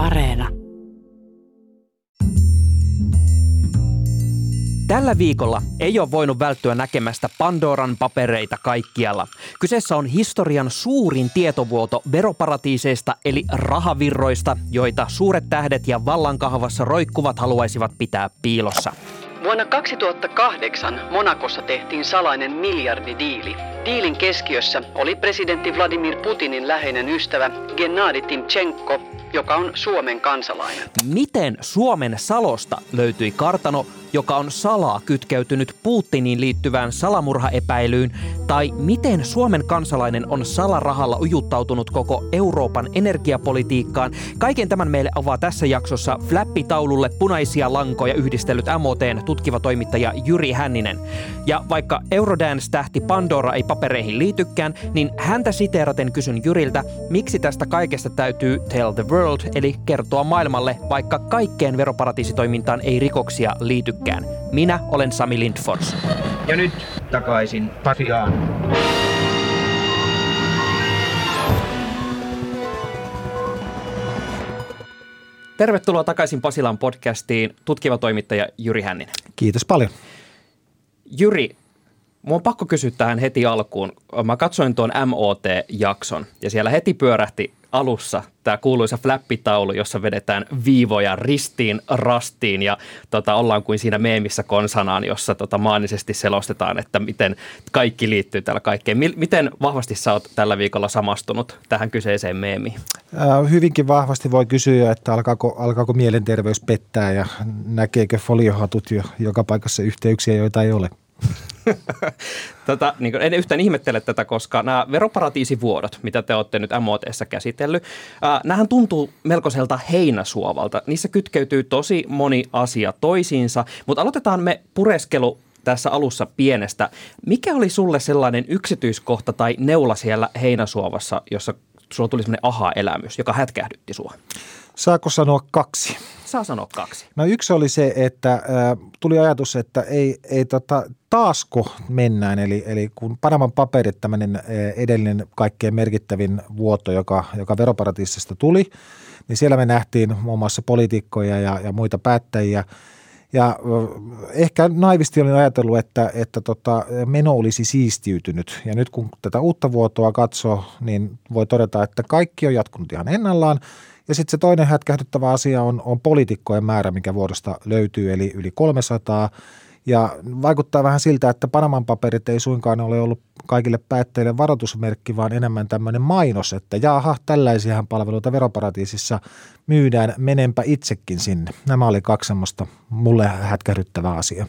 Areena. Tällä viikolla ei ole voinut välttyä näkemästä Pandoran papereita kaikkialla. Kyseessä on historian suurin tietovuoto veroparatiiseista eli rahavirroista, joita suuret tähdet ja vallankahvassa roikkuvat haluaisivat pitää piilossa. Vuonna 2008 Monakossa tehtiin salainen miljardidiili. Diilin keskiössä oli presidentti Vladimir Putinin läheinen ystävä Gennady Timchenko, joka on Suomen kansalainen. Miten Suomen Salosta löytyi kartano, joka on salaa kytkeytynyt Putiniin liittyvään salamurhaepäilyyn, tai miten Suomen kansalainen on salarahalla ujuttautunut koko Euroopan energiapolitiikkaan. Kaiken tämän meille avaa tässä jaksossa flappitaululle punaisia lankoja yhdistellyt MOTn tutkiva toimittaja Jyri Hänninen. Ja vaikka Eurodance-tähti Pandora ei papereihin liitykään, niin häntä siteeraten kysyn Jyriltä, miksi tästä kaikesta täytyy tell the world, eli kertoa maailmalle, vaikka kaikkeen veroparatiisitoimintaan ei rikoksia liitykään. Minä olen Sami Lindfors. Ja nyt takaisin Pasiaan. Tervetuloa takaisin Pasilan podcastiin tutkiva toimittaja Jyri Hänninen. Kiitos paljon. Jyri, Mun on pakko kysyä tähän heti alkuun. Mä katsoin tuon MOT-jakson ja siellä heti pyörähti alussa tämä kuuluisa flappitaulu, jossa vedetään viivoja ristiin rastiin ja tota, ollaan kuin siinä meemissä konsanaan, jossa tota, maanisesti selostetaan, että miten kaikki liittyy täällä kaikkeen. Miten vahvasti sä oot tällä viikolla samastunut tähän kyseiseen meemiin? Hyvinkin vahvasti voi kysyä, että alkaako, alkaako mielenterveys pettää ja näkeekö foliohatut jo joka paikassa yhteyksiä, joita ei ole. Tätä, niin kuin, en yhtään ihmettele tätä, koska nämä veroparatiisivuodot, mitä te olette nyt MOTssä käsitellyt, ää, nämähän tuntuu melkoiselta heinäsuovalta. Niissä kytkeytyy tosi moni asia toisiinsa, mutta aloitetaan me pureskelu tässä alussa pienestä. Mikä oli sulle sellainen yksityiskohta tai neula siellä heinäsuovassa, jossa sulla tuli sellainen aha-elämys, joka hätkähdytti sua? Saako sanoa kaksi? Saa sanoa kaksi. No yksi oli se, että äh, tuli ajatus, että ei, ei tota, taasko mennään, eli, eli kun Panaman paperit, tämmöinen edellinen kaikkein merkittävin vuoto, joka, joka veroparatiisista tuli, niin siellä me nähtiin muun muassa poliitikkoja ja, ja muita päättäjiä, ja ehkä naivisti olin ajatellut, että, että tota, meno olisi siistiytynyt. Ja nyt kun tätä uutta vuotoa katsoo, niin voi todeta, että kaikki on jatkunut ihan ennallaan. Ja sitten se toinen hätkähdyttävä asia on, on poliitikkojen määrä, mikä vuodosta löytyy, eli yli 300. Ja vaikuttaa vähän siltä, että Panaman paperit ei suinkaan ole ollut kaikille päättäjille varoitusmerkki, vaan enemmän tämmöinen mainos, että jaha, tällaisiahan palveluita veroparatiisissa myydään, menenpä itsekin sinne. Nämä oli kaksi semmoista mulle hätkähdyttävää asiaa.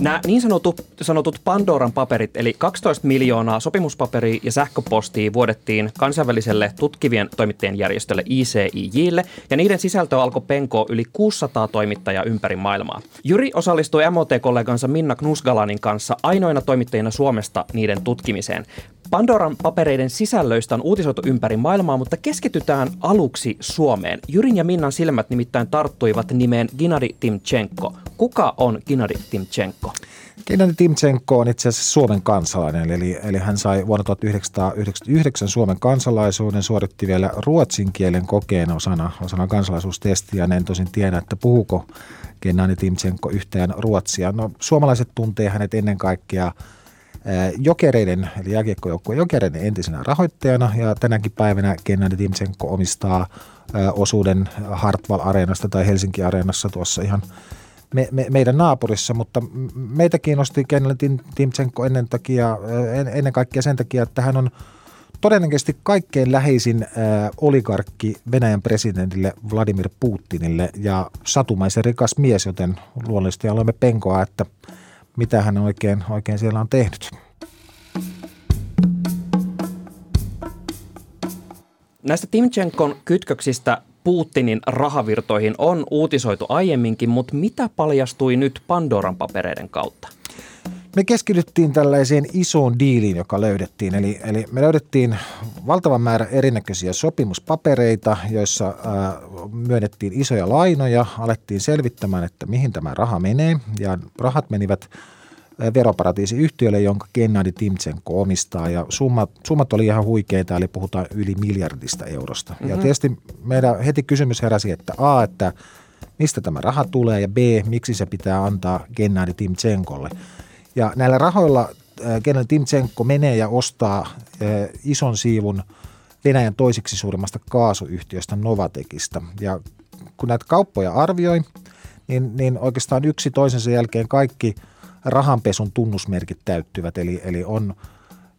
Nämä niin sanotut, sanotut Pandoran paperit, eli 12 miljoonaa sopimuspaperia ja sähköpostia vuodettiin kansainväliselle tutkivien toimittajien järjestölle ICIJille, ja niiden sisältö alkoi penkoa yli 600 toimittajaa ympäri maailmaa. Jyri osallistui MOT-kollegansa Minna Knusgalanin kanssa ainoina toimittajina Suomesta niiden tutkimiseen. Pandoran papereiden sisällöistä on uutisoitu ympäri maailmaa, mutta keskitytään aluksi Suomeen. Jyrin ja Minnan silmät nimittäin tarttuivat nimeen Ginadi Timchenko. Kuka on Ginadi Timchenko? Ginadi Timchenko on itse asiassa Suomen kansalainen, eli, eli hän sai vuonna 1999 Suomen kansalaisuuden, suoritti vielä ruotsin kielen kokeen osana, osana kansalaisuustestiä. En tosin tiedä, että puhuko Ginadi Timchenko yhtään ruotsia. No, suomalaiset tuntee hänet ennen kaikkea – Jokereiden, eli jääkiekkojoukkueen Jokereiden entisenä rahoittajana ja tänäkin päivänä Gennady Timchenko omistaa osuuden Hartwall Areenasta tai Helsinki Areenassa tuossa ihan me, me, meidän naapurissa, mutta meitä kiinnosti Gennady Timchenko ennen, takia, ennen kaikkea sen takia, että hän on todennäköisesti kaikkein läheisin äh, oligarkki Venäjän presidentille Vladimir Putinille ja satumaisen rikas mies, joten luonnollisesti aloimme penkoa, että – mitä hän oikein, oikein siellä on tehnyt. Näistä Timchenkon kytköksistä Putinin rahavirtoihin on uutisoitu aiemminkin, mutta mitä paljastui nyt Pandoran papereiden kautta? Me keskityttiin tällaiseen isoon diiliin, joka löydettiin. Eli, eli me löydettiin valtavan määrä erinäköisiä sopimuspapereita, joissa ää, myönnettiin isoja lainoja, alettiin selvittämään, että mihin tämä raha menee. Ja rahat menivät veroparatiisiyhtiölle, jonka Gennady Timtsenko omistaa. Ja summat, summat oli ihan huikeita, eli puhutaan yli miljardista eurosta. Mm-hmm. Ja mhm. tietysti meidän heti kysymys heräsi, että A, että mistä tämä raha tulee, ja B, miksi se pitää antaa Gennady Timtsenkolle. Ja näillä rahoilla Gennady Timtsenko menee ja ostaa ison siivun Venäjän toisiksi suurimmasta kaasuyhtiöstä Novatekista. Ja kun näitä kauppoja arvioi, niin, niin oikeastaan yksi toisensa jälkeen kaikki rahanpesun tunnusmerkit täyttyvät. Eli, eli on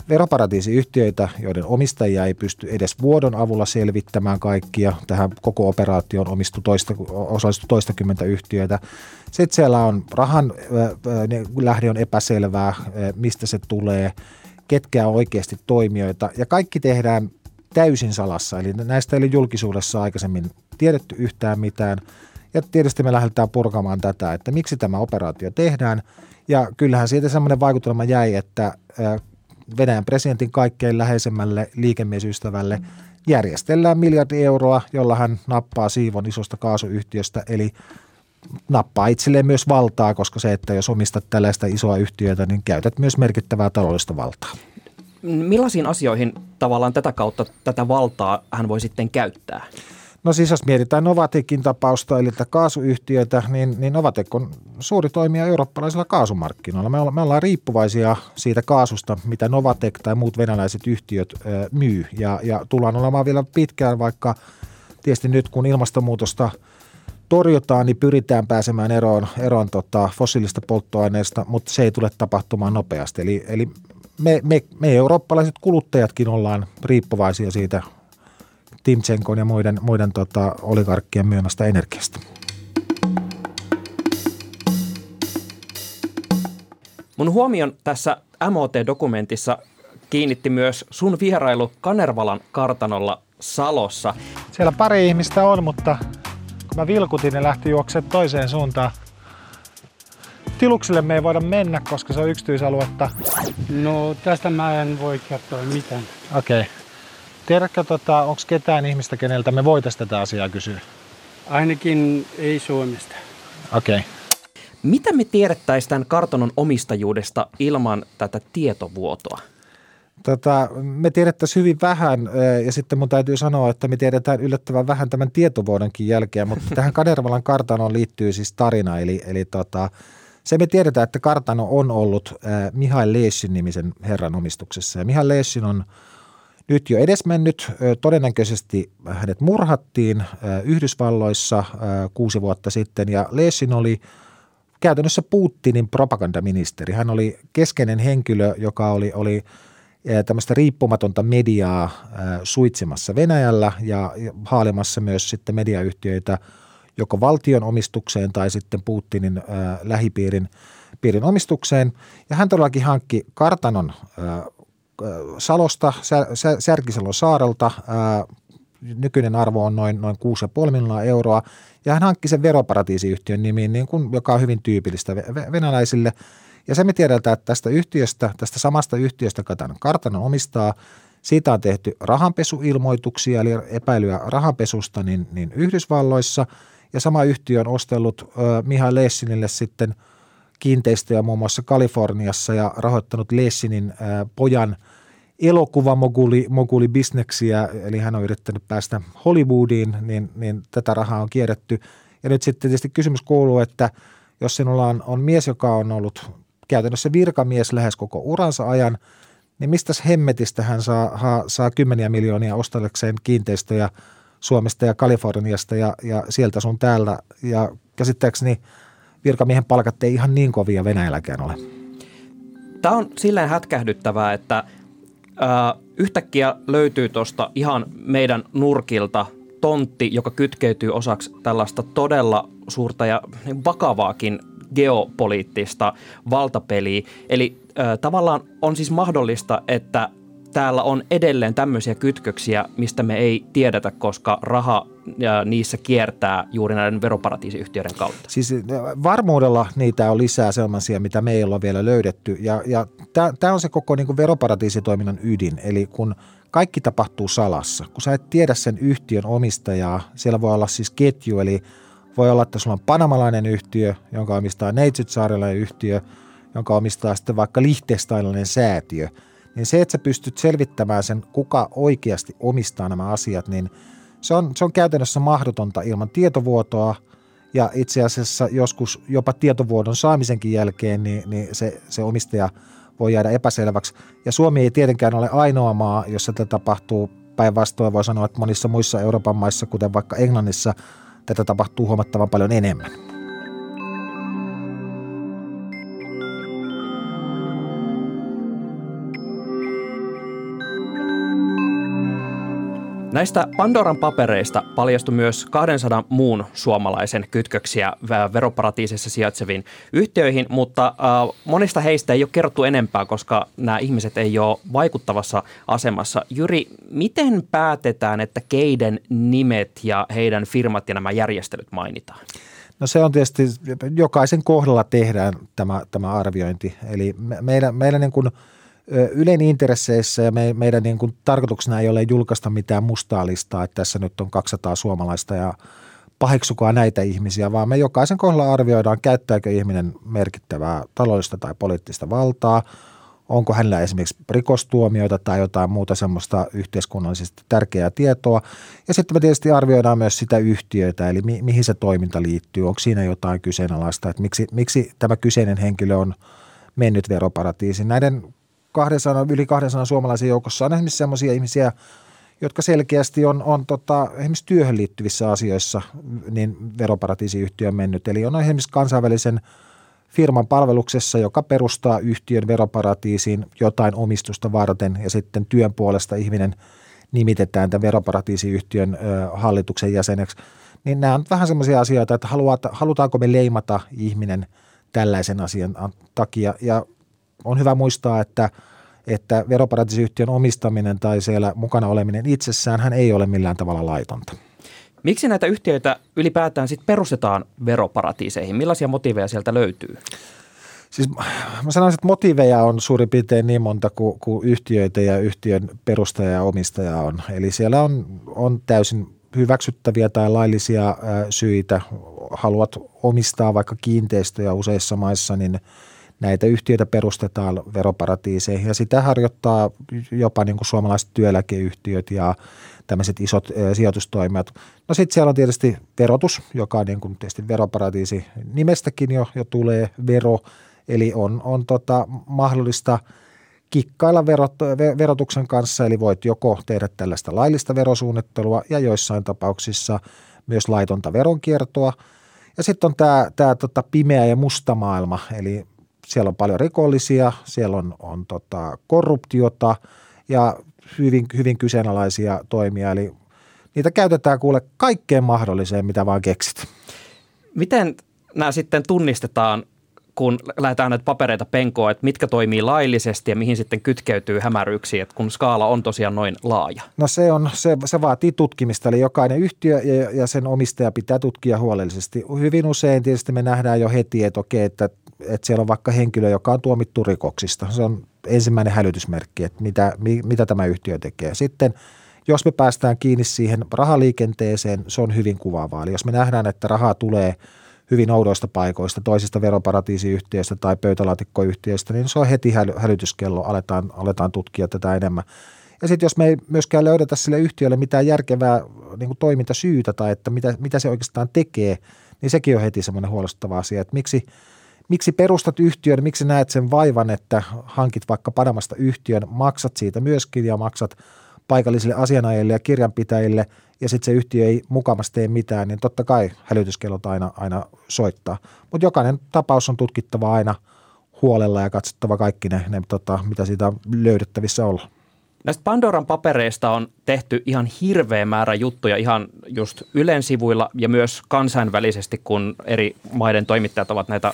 veroparatiisiyhtiöitä, joiden omistajia ei pysty edes vuodon avulla selvittämään kaikkia. Tähän koko operaatioon omistu toista, osallistui toistakymmentä yhtiöitä. Sitten siellä on rahan lähde on epäselvää, mistä se tulee, ketkä on oikeasti toimijoita. Ja kaikki tehdään täysin salassa, eli näistä ei ole julkisuudessa aikaisemmin tiedetty yhtään mitään. Ja tietysti me lähdetään purkamaan tätä, että miksi tämä operaatio tehdään. Ja kyllähän siitä semmoinen vaikutelma jäi, että Venäjän presidentin kaikkein läheisemmälle liikemiesystävälle järjestellään miljardi euroa, jolla hän nappaa siivon isosta kaasuyhtiöstä, eli nappaa itselleen myös valtaa, koska se, että jos omistat tällaista isoa yhtiötä, niin käytät myös merkittävää taloudellista valtaa. Millaisiin asioihin tavallaan tätä kautta tätä valtaa hän voi sitten käyttää? No siis jos mietitään Novatekin tapausta, eli kaasuyhtiötä, niin, niin Novatek on suuri toimija eurooppalaisilla kaasumarkkinoilla. Me, olla, me ollaan riippuvaisia siitä kaasusta, mitä Novatek tai muut venäläiset yhtiöt ö, myy. Ja, ja tullaan olemaan vielä pitkään, vaikka tietysti nyt kun ilmastonmuutosta torjutaan, niin pyritään pääsemään eroon, eroon tota, fossiilista polttoaineista, mutta se ei tule tapahtumaan nopeasti. Eli, eli me, me, me eurooppalaiset kuluttajatkin ollaan riippuvaisia siitä Timtsenkon ja muiden, muiden tota, oligarkkien myymästä energiasta. Mun huomion tässä MOT-dokumentissa kiinnitti myös sun vierailu Kanervalan kartanolla Salossa. Siellä pari ihmistä on, mutta kun mä vilkutin, ne lähti juoksemaan toiseen suuntaan. Tiluksille me ei voida mennä, koska se on yksityisaluetta. No tästä mä en voi kertoa mitään. Okei. Okay. Tiedätkö, tota, onko ketään ihmistä, keneltä me voitaisiin tätä asiaa kysyä? Ainakin ei Suomesta. Okei. Okay. Mitä me tiedettäisiin tämän kartanon omistajuudesta ilman tätä tietovuotoa? Tota, me tiedettäisiin hyvin vähän ja sitten mun täytyy sanoa, että me tiedetään yllättävän vähän tämän tietovuodonkin jälkeen, mutta tähän Kadervalan kartanoon liittyy siis tarina, eli, eli tota, se me tiedetään, että kartano on ollut Mihail Leessin nimisen herran omistuksessa ja Mihail Leessin on – nyt jo edesmennyt. Todennäköisesti hänet murhattiin Yhdysvalloissa kuusi vuotta sitten ja Leesin oli käytännössä Putinin propagandaministeri. Hän oli keskeinen henkilö, joka oli, oli tämmöistä riippumatonta mediaa suitsemassa Venäjällä ja haalimassa myös sitten mediayhtiöitä joko valtion omistukseen tai sitten Putinin lähipiirin piirin omistukseen. Ja hän todellakin hankki kartanon Salosta, Särkisalon saarelta. Nykyinen arvo on noin, noin 6,5 miljoonaa euroa. Ja hän hankki sen veroparatiisiyhtiön nimiin, niin kuin, joka on hyvin tyypillistä venäläisille. Ja se me tiedetään, että tästä yhtiöstä, tästä samasta yhtiöstä, joka tämän kartanon omistaa, siitä on tehty rahanpesuilmoituksia, eli epäilyä rahanpesusta niin, niin Yhdysvalloissa. Ja sama yhtiö on ostellut äh, Mihail Lessinille sitten kiinteistöjä muun muassa Kaliforniassa ja rahoittanut Lessinin äh, pojan – elokuvamoguli moguli bisneksiä, eli hän on yrittänyt päästä Hollywoodiin, niin, niin tätä rahaa on kierretty. Ja nyt sitten tietysti kysymys kuuluu, että jos sinulla on, on mies, joka on ollut käytännössä virkamies lähes koko uransa ajan, niin mistä hemmetistä hän saa, ha, saa kymmeniä miljoonia ostellekseen kiinteistöjä Suomesta ja Kaliforniasta ja, ja sieltä sun täällä. Ja käsittääkseni virkamiehen palkat ei ihan niin kovia Venäjälläkään ole. Tämä on silleen hätkähdyttävää, että – yhtäkkiä löytyy tuosta ihan meidän nurkilta tontti, joka kytkeytyy osaksi tällaista todella suurta ja vakavaakin geopoliittista valtapeliä. Eli äh, tavallaan on siis mahdollista, että täällä on edelleen tämmöisiä kytköksiä, mistä me ei tiedetä, koska raha ja niissä kiertää juuri näiden veroparatiisiyhtiöiden kautta. Siis äh, varmuudella niitä on lisää sellaisia, mitä me ei olla vielä löydetty. Ja, ja tämä on se koko niin veroparatiisitoiminnan ydin. Eli kun kaikki tapahtuu salassa, kun sä et tiedä sen yhtiön omistajaa, siellä voi olla siis ketju, eli voi olla, että sulla on panamalainen yhtiö, jonka omistaa Neitsyt yhtiö, jonka omistaa sitten vaikka Liechtensteinilainen säätiö, niin se, että sä pystyt selvittämään sen, kuka oikeasti omistaa nämä asiat, niin se on, se on käytännössä mahdotonta ilman tietovuotoa ja itse asiassa joskus jopa tietovuodon saamisenkin jälkeen niin, niin se, se omistaja voi jäädä epäselväksi. Ja Suomi ei tietenkään ole ainoa maa, jossa tätä tapahtuu päinvastoin. Voi sanoa, että monissa muissa Euroopan maissa, kuten vaikka Englannissa, tätä tapahtuu huomattavan paljon enemmän. Näistä Pandoran papereista paljastui myös 200 muun suomalaisen kytköksiä veroparatiisissa sijaitseviin yhtiöihin, mutta monista heistä ei ole kerrottu enempää, koska nämä ihmiset ei ole vaikuttavassa asemassa. Jyri, miten päätetään, että keiden nimet ja heidän firmat ja nämä järjestelyt mainitaan? No se on tietysti, jokaisen kohdalla tehdään tämä, tämä arviointi. Eli me, meidän, meidän niin kuin – Yleinen intresseissä ja me, meidän niin kuin tarkoituksena ei ole julkaista mitään mustaa listaa, että tässä nyt on 200 suomalaista ja paheksukaa näitä ihmisiä, vaan me jokaisen kohdalla arvioidaan, käyttääkö ihminen merkittävää taloudellista tai poliittista valtaa, onko hänellä esimerkiksi rikostuomioita tai jotain muuta semmoista yhteiskunnallisesti tärkeää tietoa. Ja sitten me tietysti arvioidaan myös sitä yhtiötä, eli mi- mihin se toiminta liittyy, onko siinä jotain kyseenalaista, että miksi, miksi tämä kyseinen henkilö on mennyt veroparatiisiin. Näiden 200, yli 200 suomalaisen joukossa on esimerkiksi sellaisia ihmisiä, jotka selkeästi on, on tota, esimerkiksi työhön liittyvissä asioissa niin veroparatiisiyhtiö mennyt. Eli on esimerkiksi kansainvälisen firman palveluksessa, joka perustaa yhtiön veroparatiisiin jotain omistusta varten ja sitten työn puolesta ihminen nimitetään tämän veroparatiisiyhtiön ö, hallituksen jäseneksi. Niin nämä on vähän sellaisia asioita, että haluat, halutaanko me leimata ihminen tällaisen asian takia. Ja on hyvä muistaa, että, että veroparatiisiyhtiön omistaminen tai siellä mukana oleminen itsessään hän ei ole millään tavalla laitonta. Miksi näitä yhtiöitä ylipäätään sit perustetaan veroparatiiseihin? Millaisia motiiveja sieltä löytyy? Siis mä sanoisin, että motiiveja on suurin piirtein niin monta kuin, kuin yhtiöitä ja yhtiön perustaja ja omistaja on. Eli siellä on, on täysin hyväksyttäviä tai laillisia syitä. Haluat omistaa vaikka kiinteistöjä useissa maissa, niin – näitä yhtiöitä perustetaan veroparatiiseihin ja sitä harjoittaa jopa niin kuin suomalaiset työeläkeyhtiöt ja tämmöiset isot sijoitustoimijat. No sitten siellä on tietysti verotus, joka on niin kuin tietysti veroparatiisi nimestäkin jo, jo tulee vero, eli on, on tota mahdollista kikkailla verot, verotuksen kanssa, eli voit joko tehdä tällaista laillista verosuunnittelua ja joissain tapauksissa myös laitonta veronkiertoa. Ja sitten on tämä tota pimeä ja musta maailma, eli siellä on paljon rikollisia, siellä on, on tota korruptiota ja hyvin, hyvin kyseenalaisia toimia. Eli niitä käytetään kuule kaikkeen mahdolliseen, mitä vaan keksit. Miten nämä sitten tunnistetaan, kun lähdetään näitä papereita penkoon, että mitkä toimii laillisesti ja mihin sitten kytkeytyy hämäryksiä, että kun skaala on tosiaan noin laaja? No se, on, se, se vaatii tutkimista, eli jokainen yhtiö ja, ja sen omistaja pitää tutkia huolellisesti. Hyvin usein tietysti me nähdään jo heti, että okei, että että siellä on vaikka henkilö, joka on tuomittu rikoksista. Se on ensimmäinen hälytysmerkki, että mitä, mi, mitä tämä yhtiö tekee. Sitten jos me päästään kiinni siihen rahaliikenteeseen, se on hyvin kuvaavaa. Eli jos me nähdään, että rahaa tulee hyvin oudoista paikoista, toisista veroparatiisiyhtiöistä tai pöytälaatikkoyhtiöistä, niin se on heti häly, hälytyskello, aletaan, aletaan tutkia tätä enemmän. Ja sitten jos me ei myöskään löydetä sille yhtiölle mitään järkevää niin kuin toimintasyytä tai että mitä, mitä se oikeastaan tekee, niin sekin on heti semmoinen huolestuttava asia, että miksi – miksi perustat yhtiön, miksi näet sen vaivan, että hankit vaikka Panamasta yhtiön, maksat siitä myöskin ja maksat paikallisille asianajille ja kirjanpitäjille ja sitten se yhtiö ei mukamassa tee mitään, niin totta kai hälytyskellot aina, aina soittaa. Mutta jokainen tapaus on tutkittava aina huolella ja katsottava kaikki ne, ne tota, mitä siitä löydettävissä olla. Näistä Pandoran papereista on tehty ihan hirveä määrä juttuja ihan just Ylen sivuilla ja myös kansainvälisesti, kun eri maiden toimittajat ovat näitä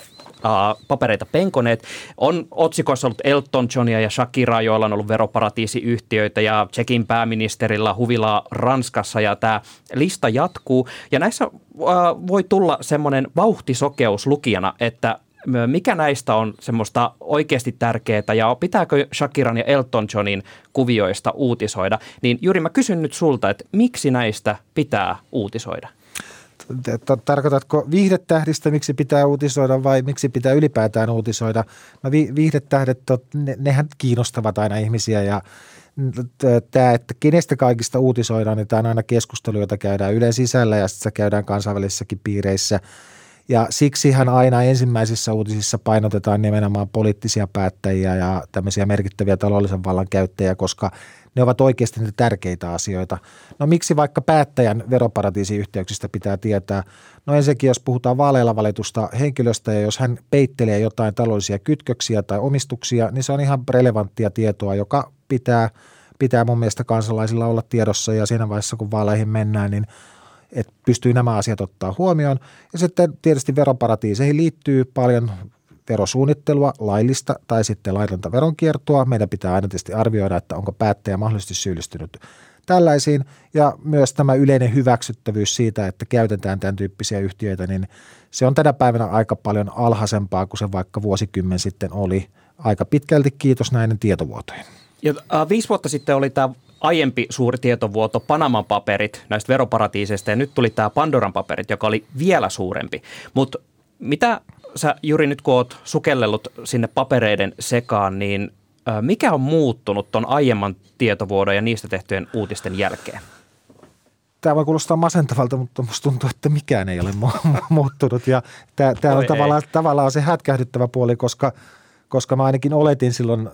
papereita penkoneet. On otsikoissa ollut Elton Johnia ja Shakira, joilla on ollut veroparatiisiyhtiöitä ja Tsekin pääministerillä huvilaa Ranskassa ja tämä lista jatkuu. Ja näissä voi tulla semmoinen vauhtisokeus lukijana, että mikä näistä on semmoista oikeasti tärkeää ja pitääkö Shakiran ja Elton Johnin kuvioista uutisoida, niin Juri mä kysyn nyt sulta, että miksi näistä pitää uutisoida? Tarkoitatko viihdetähdistä, miksi pitää uutisoida vai miksi pitää ylipäätään uutisoida? No viihdetähdet, ne, nehän kiinnostavat aina ihmisiä ja tämä, että kenestä kaikista uutisoidaan, niin tämä on aina keskustelu, jota käydään Ylen sisällä ja se käydään kansainvälisissäkin piireissä. Ja siksihän aina ensimmäisissä uutisissa painotetaan nimenomaan poliittisia päättäjiä ja tämmöisiä merkittäviä taloudellisen vallan käyttäjiä, koska ne ovat oikeasti niitä tärkeitä asioita. No miksi vaikka päättäjän veroparatiisiyhteyksistä pitää tietää? No ensinnäkin, jos puhutaan vaaleilla valitusta henkilöstä ja jos hän peittelee jotain taloudellisia kytköksiä tai omistuksia, niin se on ihan relevanttia tietoa, joka pitää, pitää mun mielestä kansalaisilla olla tiedossa ja siinä vaiheessa, kun vaaleihin mennään, niin että pystyy nämä asiat ottaa huomioon. Ja sitten tietysti veroparatiiseihin liittyy paljon verosuunnittelua, laillista tai sitten laitonta veronkiertoa. Meidän pitää aina tietysti arvioida, että onko päättäjä mahdollisesti syyllistynyt tällaisiin. Ja myös tämä yleinen hyväksyttävyys siitä, että käytetään tämän tyyppisiä yhtiöitä, niin se on tänä päivänä aika paljon alhaisempaa kuin se vaikka vuosikymmen sitten oli. Aika pitkälti kiitos näiden tietovuotojen. Ja, äh, viisi vuotta sitten oli tämä aiempi suuri tietovuoto, Panaman paperit näistä veroparatiiseista ja nyt tuli tämä Pandoran paperit, joka oli vielä suurempi. Mutta mitä sä Juri nyt kun oot sukellellut sinne papereiden sekaan, niin mikä on muuttunut tuon aiemman tietovuodon ja niistä tehtyjen uutisten jälkeen? Tämä voi kuulostaa masentavalta, mutta minusta tuntuu, että mikään ei ole muuttunut. Ja tämä, tämä on tavallaan, tavallaan se hätkähdyttävä puoli, koska, koska mä ainakin oletin silloin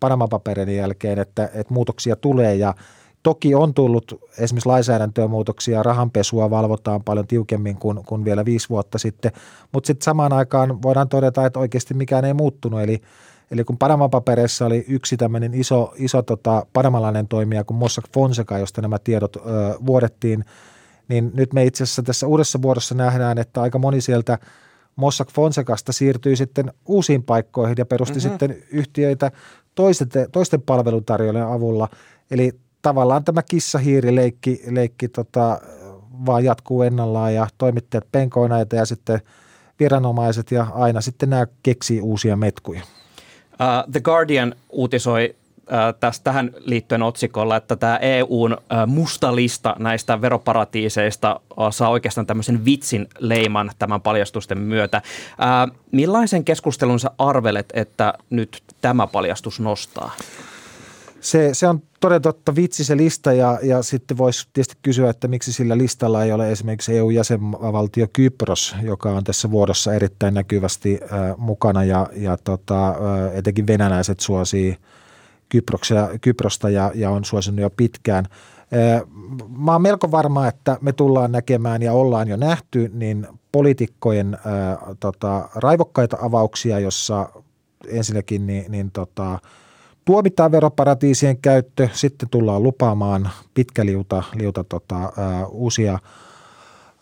Panama-paperin jälkeen, että, että muutoksia tulee ja – Toki on tullut esimerkiksi lainsäädäntöön muutoksia, rahanpesua valvotaan paljon tiukemmin kuin, kuin vielä viisi vuotta sitten, mutta sitten samaan aikaan voidaan todeta, että oikeasti mikään ei muuttunut. Eli, eli kun Panama-papereissa oli yksi tämmöinen iso, iso tota, panamalainen toimija kuin Mossack Fonseca, josta nämä tiedot ö, vuodettiin, niin nyt me itse asiassa tässä uudessa vuodossa nähdään, että aika moni sieltä Mossack Fonsecasta siirtyi sitten uusiin paikkoihin ja perusti mm-hmm. sitten yhtiöitä toisten, toisten palveluntarjoajien avulla. Eli tavallaan tämä kissahiirileikki leikki, tota, vaan jatkuu ennallaan ja toimittajat penkoina ja sitten viranomaiset ja aina sitten nämä keksii uusia metkuja. Uh, The Guardian uutisoi uh, tästä tähän liittyen otsikolla, että tämä EUn uh, musta lista näistä veroparatiiseista uh, saa oikeastaan tämmöisen vitsin leiman tämän paljastusten myötä. Millaisen keskustelun sä arvelet, että nyt tämä paljastus nostaa? Se, se on toden totta vitsi se lista ja, ja sitten voisi tietysti kysyä, että miksi sillä listalla ei ole esimerkiksi EU-jäsenvaltio Kypros, joka on tässä vuodossa erittäin näkyvästi äh, mukana ja, ja tota, äh, etenkin venäläiset suosii Kyproksia, Kyprosta ja, ja on suosinut jo pitkään. Mä oon melko varma, että me tullaan näkemään ja ollaan jo nähty niin poliitikkojen tota, raivokkaita avauksia, jossa ensinnäkin niin, niin tota, – tuomitaan veroparatiisien käyttö, sitten tullaan lupaamaan pitkäliuta liuta, tota, uh, uusia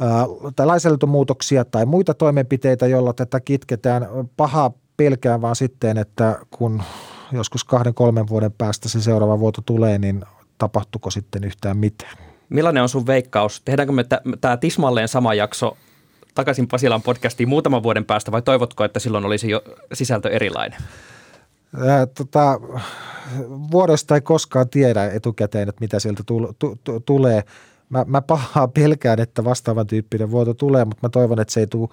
uh, tai lainsäädäntömuutoksia tai muita toimenpiteitä, joilla tätä kitketään. Paha pelkään vaan sitten, että kun joskus kahden, kolmen vuoden päästä se seuraava vuoto tulee, niin tapahtuuko sitten yhtään mitään? Millainen on sun veikkaus? Tehdäänkö me tämä tismalleen sama jakso takaisin Pasilan podcastiin muutaman vuoden päästä vai toivotko, että silloin olisi jo sisältö erilainen? Ää, tota, vuodesta ei koskaan tiedä etukäteen, että mitä sieltä tu, tu, tu, tulee. Mä, mä pahaa pelkään, että vastaavan tyyppinen vuoto tulee, mutta mä toivon, että se ei tule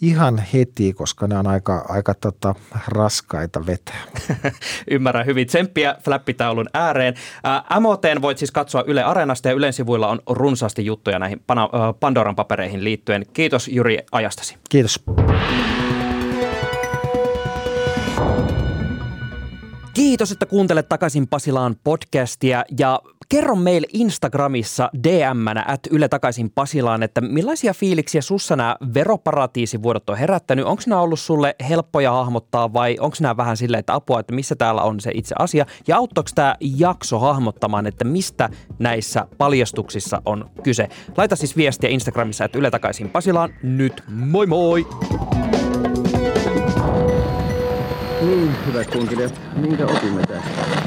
ihan heti, koska ne on aika, aika tota, raskaita vetää. Ymmärrän hyvin. Tsemppiä flappitaulun ääreen. Ää, MOTn voit siis katsoa Yle Areenasta ja Ylen sivuilla on runsaasti juttuja näihin Pandoran papereihin liittyen. Kiitos Juri ajastasi. Kiitos. Kiitos, että kuuntelet takaisin Pasilaan podcastia ja kerro meille Instagramissa DM-nä at Yle takaisin Pasilaan, että millaisia fiiliksiä sussa nämä veroparatiisivuodot on herättänyt? Onko nämä ollut sulle helppoja hahmottaa vai onko nämä vähän silleen, että apua, että missä täällä on se itse asia? Ja auttoiko tämä jakso hahmottamaan, että mistä näissä paljastuksissa on kyse? Laita siis viestiä Instagramissa, että Yle takaisin Pasilaan. Nyt moi moi! Niin, hyvät kunkilijat, minkä opimme tästä?